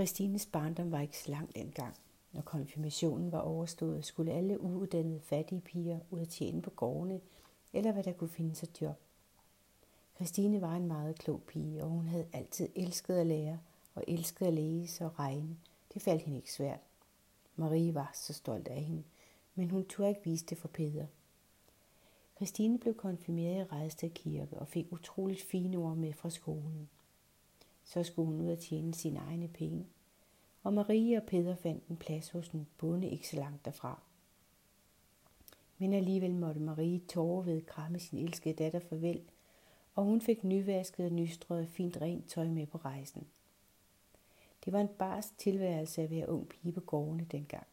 Christines barndom var ikke så lang dengang. Når konfirmationen var overstået, skulle alle uuddannede fattige piger ud at tjene på gårdene, eller hvad der kunne finde sig job. Christine var en meget klog pige, og hun havde altid elsket at lære, og elsket at læse og regne. Det faldt hende ikke svært. Marie var så stolt af hende, men hun turde ikke vise det for Peder. Christine blev konfirmeret i Redsted Kirke og fik utroligt fine ord med fra skolen. Så skulle hun ud og tjene sine egne penge. Og Marie og Peder fandt en plads hos en bonde ikke så langt derfra. Men alligevel måtte Marie tårer ved kramme sin elskede datter farvel, og hun fik nyvasket og nystrøget fint rent tøj med på rejsen. Det var en bars tilværelse at være ung pige på gårdene dengang.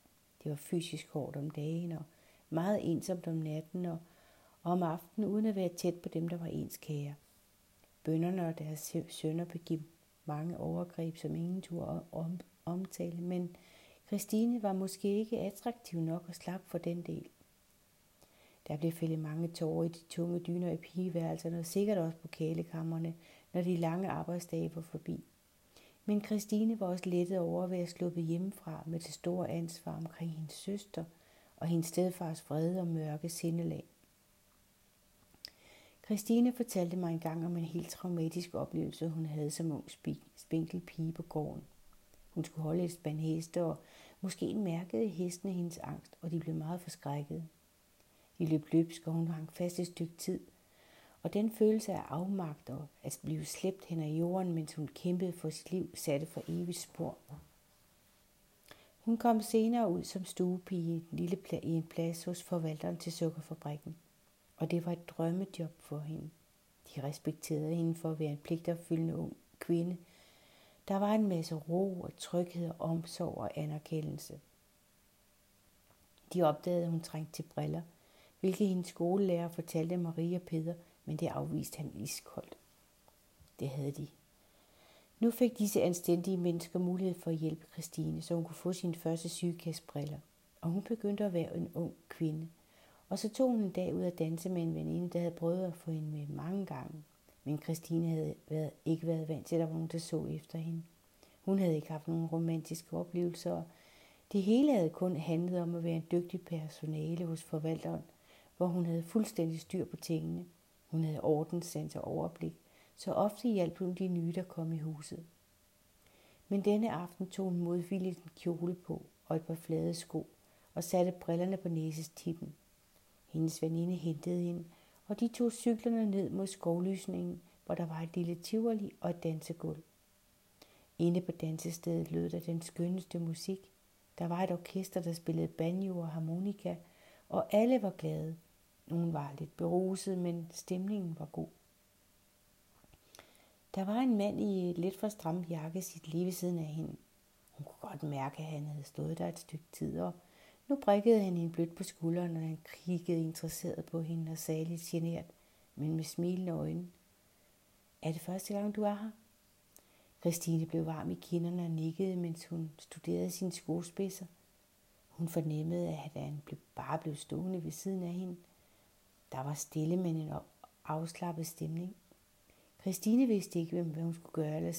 Det var fysisk hårdt om dagen og meget ensomt om natten og, og om aftenen uden at være tæt på dem, der var ens kære. Bønderne og deres sønner begik mange overgreb, som ingen turde om, omtale, men Christine var måske ikke attraktiv nok og slap for den del. Der blev fældet mange tårer i de tunge dyner i pigeværelserne og sikkert også på kælekammerne, når de lange arbejdsdage var forbi. Men Christine var også lettet over at være sluppet hjemmefra med det store ansvar omkring hendes søster og hendes stedfars vrede og mørke sindelag. Christine fortalte mig engang om en helt traumatisk oplevelse, hun havde som ung spinkel pige på gården. Hun skulle holde et spand heste, og måske mærkede hestene hendes angst, og de blev meget forskrækkede. De løb løbsk, og hun hang fast et stykke tid. Og den følelse af afmagt og at blive slæbt hen ad jorden, mens hun kæmpede for sit liv, satte for evigt spor. Hun kom senere ud som stuepige i en, lille pla- i en plads hos forvalteren til sukkerfabrikken. Og det var et drømmejob for hende. De respekterede hende for at være en pligtopfyldende ung kvinde. Der var en masse ro og tryghed og omsorg og anerkendelse. De opdagede, at hun trængte til briller – hvilket hendes skolelærer fortalte Marie og Peter, men det afviste han iskoldt. Det havde de. Nu fik disse anstændige mennesker mulighed for at hjælpe Christine, så hun kunne få sine første sygekastbriller. Og hun begyndte at være en ung kvinde. Og så tog hun en dag ud at danse med en veninde, der havde prøvet at få hende med mange gange. Men Christine havde været, ikke været vant til, at der var nogen, der så efter hende. Hun havde ikke haft nogen romantiske oplevelser, og det hele havde kun handlet om at være en dygtig personale hos forvalteren – hvor hun havde fuldstændig styr på tingene. Hun havde ordenssans og overblik, så ofte hjalp hun de nye, der kom i huset. Men denne aften tog hun modvilligt en kjole på og et par flade sko og satte brillerne på næsestippen. Hendes veninde hentede hende, og de tog cyklerne ned mod skovlysningen, hvor der var et lille tivoli og et dansegulv. Inde på dansestedet lød der den skønneste musik. Der var et orkester, der spillede banjo og harmonika, og alle var glade. Nogen var lidt beruset, men stemningen var god. Der var en mand i et lidt for stramt jakke sit lige ved siden af hende. Hun kunne godt mærke, at han havde stået der et stykke tid, og nu brækkede han hende blødt på skulderen, og han kiggede interesseret på hende og sagde lidt genert, men med smilende øjne. Er det første gang, du er her? Christine blev varm i kinderne og nikkede, mens hun studerede sine skospidser. Hun fornemmede, at han bare blev stående ved siden af hende. Der var stille, men en afslappet stemning. Christine vidste ikke, hvad hun skulle gøre eller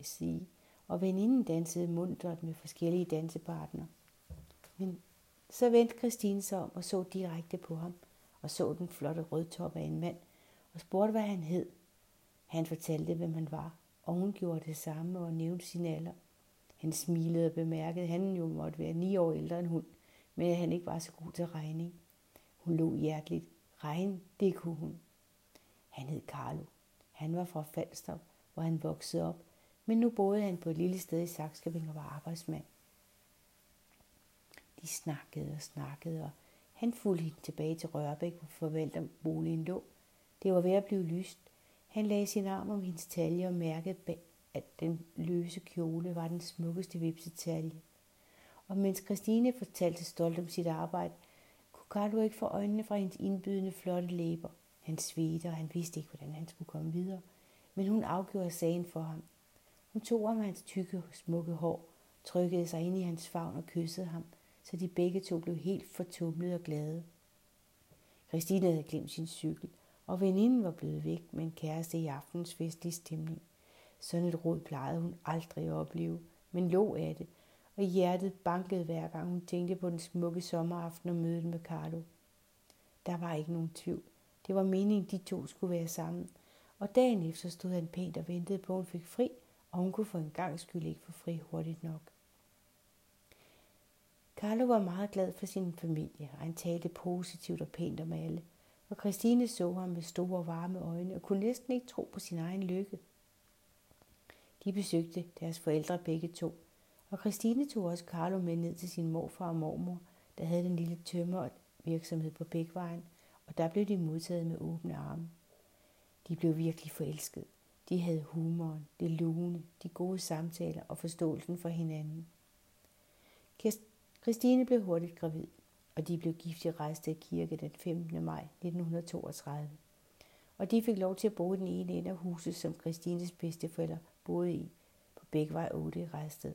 sige, og veninden dansede muntert med forskellige dansepartnere. Så vendte Christine sig om og så direkte på ham, og så den flotte rødtop af en mand, og spurgte, hvad han hed. Han fortalte, hvem han var, og hun gjorde det samme og nævnte sin alder. Han smilede og bemærkede, at han jo måtte være ni år ældre end hun, men at han ikke var så god til regning. Hun lå hjerteligt. Regn, det kunne hun. Han hed Carlo. Han var fra Falstrup, hvor han voksede op, men nu boede han på et lille sted i Saxkabing og var arbejdsmand. De snakkede og snakkede, og han fulgte hende tilbage til Rørbæk, hvor forvalterboligen lå. Det var ved at blive lyst. Han lagde sin arm om hendes talje og mærkede bag, at den løse kjole var den smukkeste vipsetalje. Og mens Christine fortalte stolt om sit arbejde, kunne Carlo ikke få øjnene fra hendes indbydende flotte læber. Han svedte, og han vidste ikke, hvordan han skulle komme videre. Men hun afgjorde sagen for ham. Hun tog om hans tykke, smukke hår, trykkede sig ind i hans favn og kyssede ham, så de begge to blev helt fortumlet og glade. Christine havde glemt sin cykel, og veninden var blevet væk med en kæreste i aftens festlige stemning. Sådan et råd plejede hun aldrig at opleve, men lå af det, og hjertet bankede hver gang hun tænkte på den smukke sommeraften og mødet med Carlo. Der var ikke nogen tvivl. Det var meningen, de to skulle være sammen. Og dagen efter stod han pænt og ventede på, at hun fik fri, og hun kunne for en gang skyld ikke få fri hurtigt nok. Carlo var meget glad for sin familie, og han talte positivt og pænt om alle. Og Christine så ham med store varme øjne og kunne næsten ikke tro på sin egen lykke. De besøgte deres forældre begge to, og Christine tog også Carlo med ned til sin morfar og mormor, der havde den lille tømmer virksomhed på Bækvejen, og der blev de modtaget med åbne arme. De blev virkelig forelsket. De havde humoren, det lune, de gode samtaler og forståelsen for hinanden. Christine blev hurtigt gravid, og de blev gift i Rejsted Kirke den 15. maj 1932. Og de fik lov til at bo i den ene ende af huset, som Christines bedsteforældre boede i, på Bækvej 8 i Rejsted.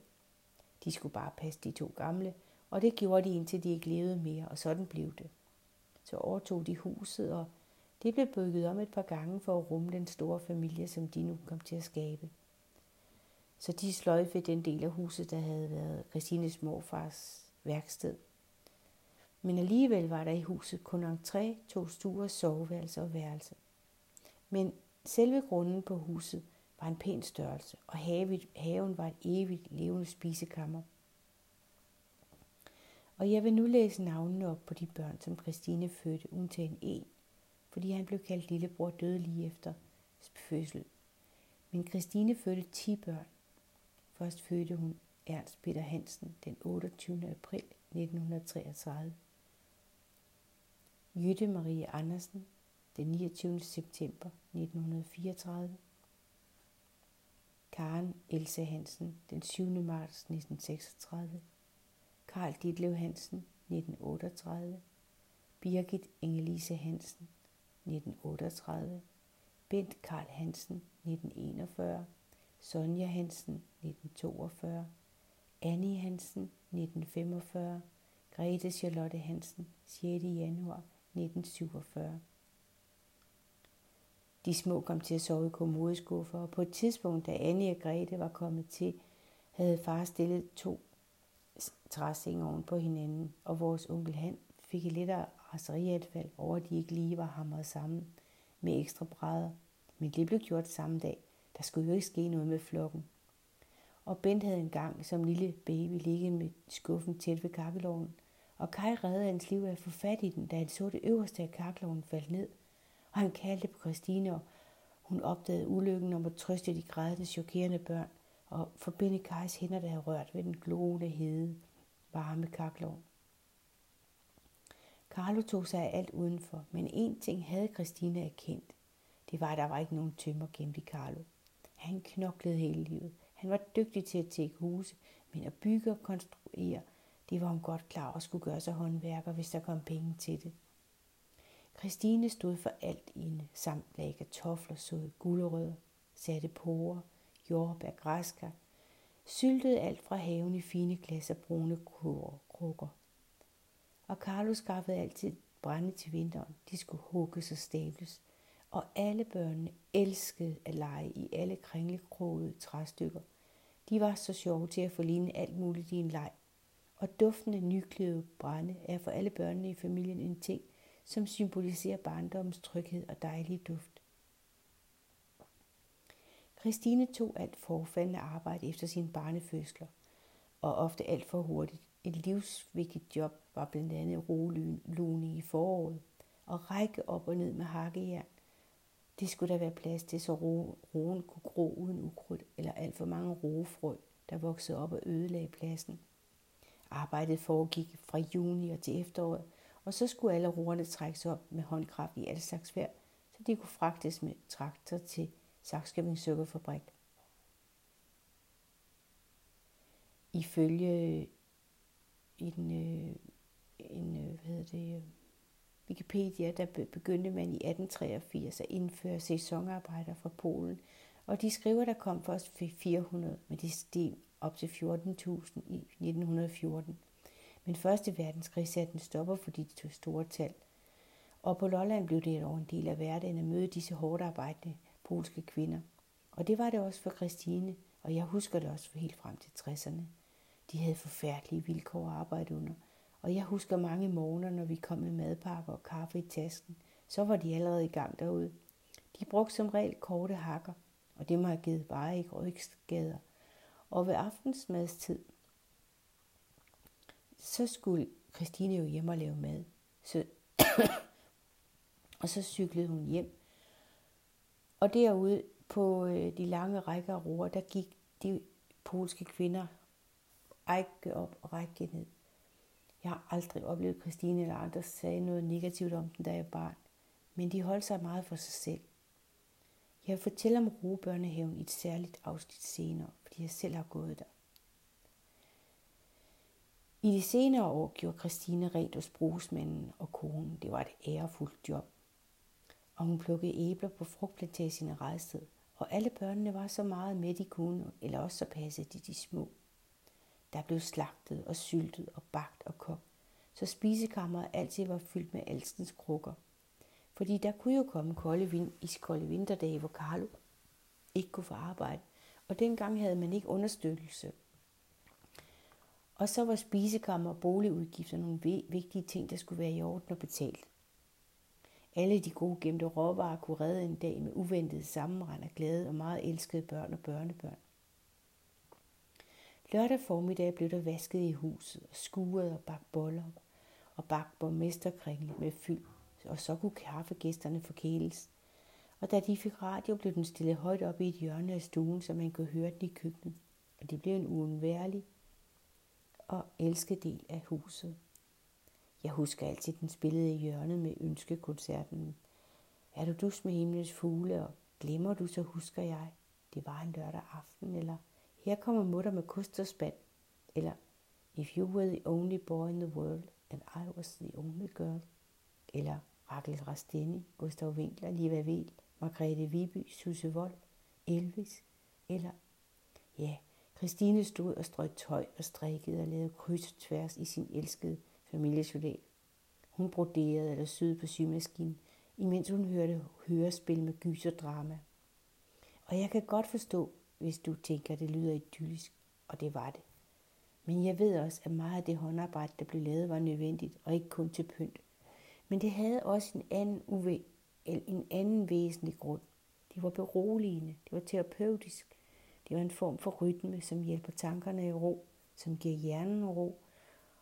De skulle bare passe de to gamle, og det gjorde de indtil de ikke levede mere, og sådan blev det. Så overtog de huset, og det blev bygget om et par gange for at rumme den store familie, som de nu kom til at skabe. Så de sløjfede den del af huset, der havde været Christines morfars værksted. Men alligevel var der i huset kun entré, to stuer, soveværelse og værelse. Men selve grunden på huset var en pæn størrelse, og haven var et evigt levende spisekammer. Og jeg vil nu læse navnene op på de børn, som Christine fødte, undtagen en, fordi han blev kaldt lillebror døde lige efter fødsel. Men Christine fødte 10 børn. Først fødte hun Ernst Peter Hansen den 28. april 1933. Jytte Marie Andersen den 29. september 1934. Karen Else Hansen den 7. marts 1936. Karl Ditlev Hansen 1938. Birgit Ingelise Hansen 1938. Bent Karl Hansen 1941. Sonja Hansen 1942. Annie Hansen 1945. Grete Charlotte Hansen 6. januar 1947. De små kom til at sove i kommodeskuffer, og på et tidspunkt, da Annie og Grete var kommet til, havde far stillet to træsenge oven på hinanden, og vores onkel Han fik et lidt af raserianfald over, at de ikke lige var hamret sammen med ekstra brædder. Men det blev gjort samme dag. Der skulle jo ikke ske noget med flokken. Og Bent havde engang som lille baby ligget med skuffen tæt ved kakkeloven, og Kai reddede hans liv af at få fat i den, da han så det øverste af kakkeloven faldt ned. Og han kaldte på Christine, og hun opdagede ulykken om at trøste de grædende, chokerende børn og forbinde Kajs hænder, der havde rørt ved den glående hede varme kakkeloven. Carlo tog sig af alt udenfor, men en ting havde Christina erkendt. Det var, at der var ikke nogen tømmer gemt i Carlo. Han knoklede hele livet. Han var dygtig til at tække huse, men at bygge og konstruere, det var hun godt klar og skulle gøre sig håndværker, hvis der kom penge til det. Christine stod for alt inde, samt lagde kartofler, såede gulerødder, satte porer, jordbær, græskar, syltede alt fra haven i fine glas og brune krukker. Og Carlos skaffede altid brænde til vinteren. De skulle hugges og stables. Og alle børnene elskede at lege i alle kringlekrogede træstykker. De var så sjove til at forligne alt muligt i en leg. Og duften af nyklæde brænde er for alle børnene i familien en ting, som symboliserer barndommens tryghed og dejlige duft. Christine tog alt forfaldende arbejde efter sine barnefødsler, og ofte alt for hurtigt. Et livsvigtigt job var blandt andet roelune i foråret, og række op og ned med hakkejern. Det skulle der være plads til, så ro, roen kunne gro uden ukrudt eller alt for mange roefrø, der voksede op og ødelagde pladsen. Arbejdet foregik fra juni og til efteråret, og så skulle alle roerne trækkes op med håndkraft i alle slags vejr, så de kunne fragtes med traktor til Sakskøbing Sukkerfabrik. Ifølge en, øh, en øh, hvad hedder det, øh, Wikipedia, der begyndte man i 1883 at indføre sæsonarbejder fra Polen, og de skriver, der kom først 400, men det steg op til 14.000 i 1914. Men Første Verdenskrig satte en stopper for de store tal. Og på Lolland blev det over en del af hverdagen at møde disse hårdt arbejdende polske kvinder. Og det var det også for Christine, Og jeg husker det også helt frem til 60'erne. De havde forfærdelige vilkår at arbejde under. Og jeg husker mange morgener, når vi kom med madpakker og kaffe i tasken, så var de allerede i gang derude. De brugte som regel korte hakker, og det må have givet bare ikke rygskader. Og ved aftensmadstid, så skulle Christine jo hjem og lave mad. Så og så cyklede hun hjem. Og derude på øh, de lange rækker af roer, der gik de polske kvinder række op og række ned. Jeg har aldrig oplevet, at Christine eller andre sagde noget negativt om den, da jeg var barn. Men de holdt sig meget for sig selv. Jeg fortæller om roebørnehaven i et særligt afsnit senere, fordi jeg selv har gået der. I de senere år gjorde Christine rent hos brugsmanden og konen. Det var et ærefuldt job. Og hun plukkede æbler på frugtplantagen i Redsted. Og alle børnene var så meget med, de kunne, eller også så passede de de små. Der blev slagtet og syltet og bagt og kogt, så spisekammeret altid var fyldt med alskens krukker. Fordi der kunne jo komme kolde vind, iskolde vinterdage, hvor Carlo ikke kunne få arbejde, og dengang havde man ikke understøttelse. Og så var spisekammer og boligudgifter nogle vigtige ting, der skulle være i orden og betalt. Alle de gode gemte råvarer kunne redde en dag med uventet sammenrend af glæde og meget elskede børn og børnebørn. Lørdag formiddag blev der vasket i huset og skuret og bagt boller og bagt borgmesterkringle med fyld, og så kunne kaffegæsterne forkæles. Og da de fik radio, blev den stillet højt op i et hjørne af stuen, så man kunne høre den i køkkenet. Og det blev en uundværlig og elsket del af huset. Jeg husker altid, den spillede i hjørnet med ønskekoncerten. Er du dus med himlens fugle, og glemmer du, så husker jeg. Det var en lørdag aften, eller her kommer mutter med kost og spand. Eller, if you were the only boy in the world, and I was the only girl. Eller, Rakel Rasteni, Gustav Winkler, Liva Vel, Margrethe Viby, Susse Vold, Elvis. Eller, ja, Christine stod og strøg tøj og strikkede og lavede kryds og tværs i sin elskede familiejournal. Hun broderede eller syede på symaskinen, imens hun hørte hørespil med gys og drama. Og jeg kan godt forstå, hvis du tænker, det lyder idyllisk, og det var det. Men jeg ved også, at meget af det håndarbejde, der blev lavet, var nødvendigt, og ikke kun til pynt. Men det havde også en anden, uve, en anden væsentlig grund. Det var beroligende, det var terapeutisk, det var en form for rytme, som hjælper tankerne i ro, som giver hjernen ro,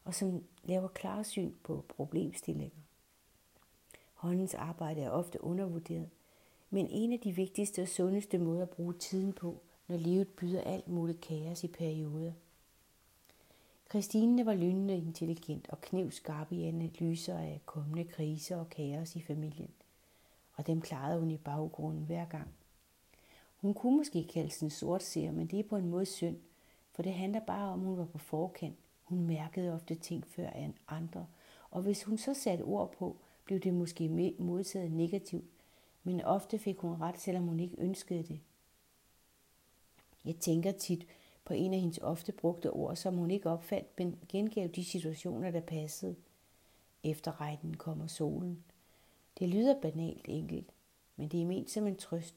og som laver klarsyn på problemstillinger. Håndens arbejde er ofte undervurderet, men en af de vigtigste og sundeste måder at bruge tiden på, når livet byder alt muligt kaos i perioder. Christine var lynende intelligent og knivskarp i analyser af kommende kriser og kaos i familien, og dem klarede hun i baggrunden hver gang. Hun kunne måske kalde en sort seer, men det er på en måde synd, for det handler bare om, at hun var på forkant. Hun mærkede ofte ting før end andre, og hvis hun så satte ord på, blev det måske modtaget negativt, men ofte fik hun ret, selvom hun ikke ønskede det. Jeg tænker tit på en af hendes ofte brugte ord, som hun ikke opfandt, men gengav de situationer, der passede. Efter regnen kommer solen. Det lyder banalt enkelt, men det er ment som en trøst.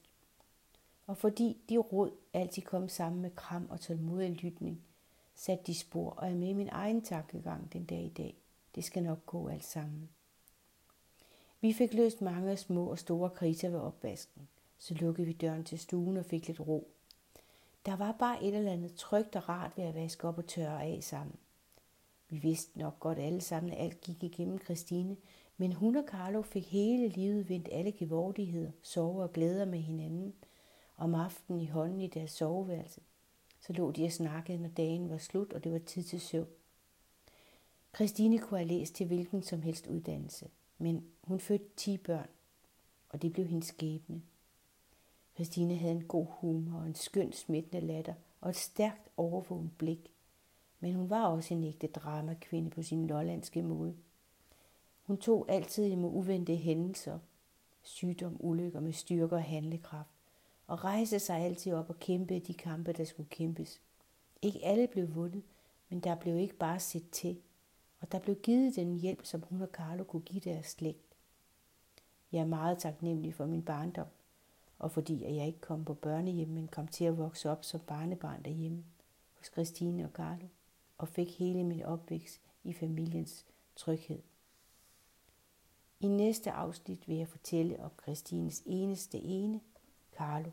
Og fordi de råd altid kom sammen med kram og tålmodig lytning, satte de spor og er med i min egen tankegang den dag i dag. Det skal nok gå alt sammen. Vi fik løst mange små og store kriser ved opvasken. Så lukkede vi døren til stuen og fik lidt ro. Der var bare et eller andet trygt og rart ved at vaske op og tørre af sammen. Vi vidste nok godt alle sammen, at alt gik igennem Christine, men hun og Carlo fik hele livet vendt alle gevordigheder, sove og glæder med hinanden. Om aftenen i hånden i deres soveværelse. Så lå de og snakkede, når dagen var slut, og det var tid til søvn. Christine kunne have læst til hvilken som helst uddannelse, men hun fødte 10 børn, og det blev hendes skæbne. Christine havde en god humor og en skøn smittende latter og et stærkt overvåget blik. Men hun var også en ægte dramakvinde på sin lollandske måde. Hun tog altid imod uventede hændelser, sygdom, ulykker med styrke og handlekraft, og rejste sig altid op og kæmpede de kampe, der skulle kæmpes. Ikke alle blev vundet, men der blev ikke bare set til, og der blev givet den hjælp, som hun og Carlo kunne give deres slægt. Jeg er meget taknemmelig for min barndom, og fordi at jeg ikke kom på børnehjem, men kom til at vokse op som barnebarn derhjemme hos Christine og Carlo, og fik hele min opvækst i familiens tryghed. I næste afsnit vil jeg fortælle om Christines eneste ene, Carlo.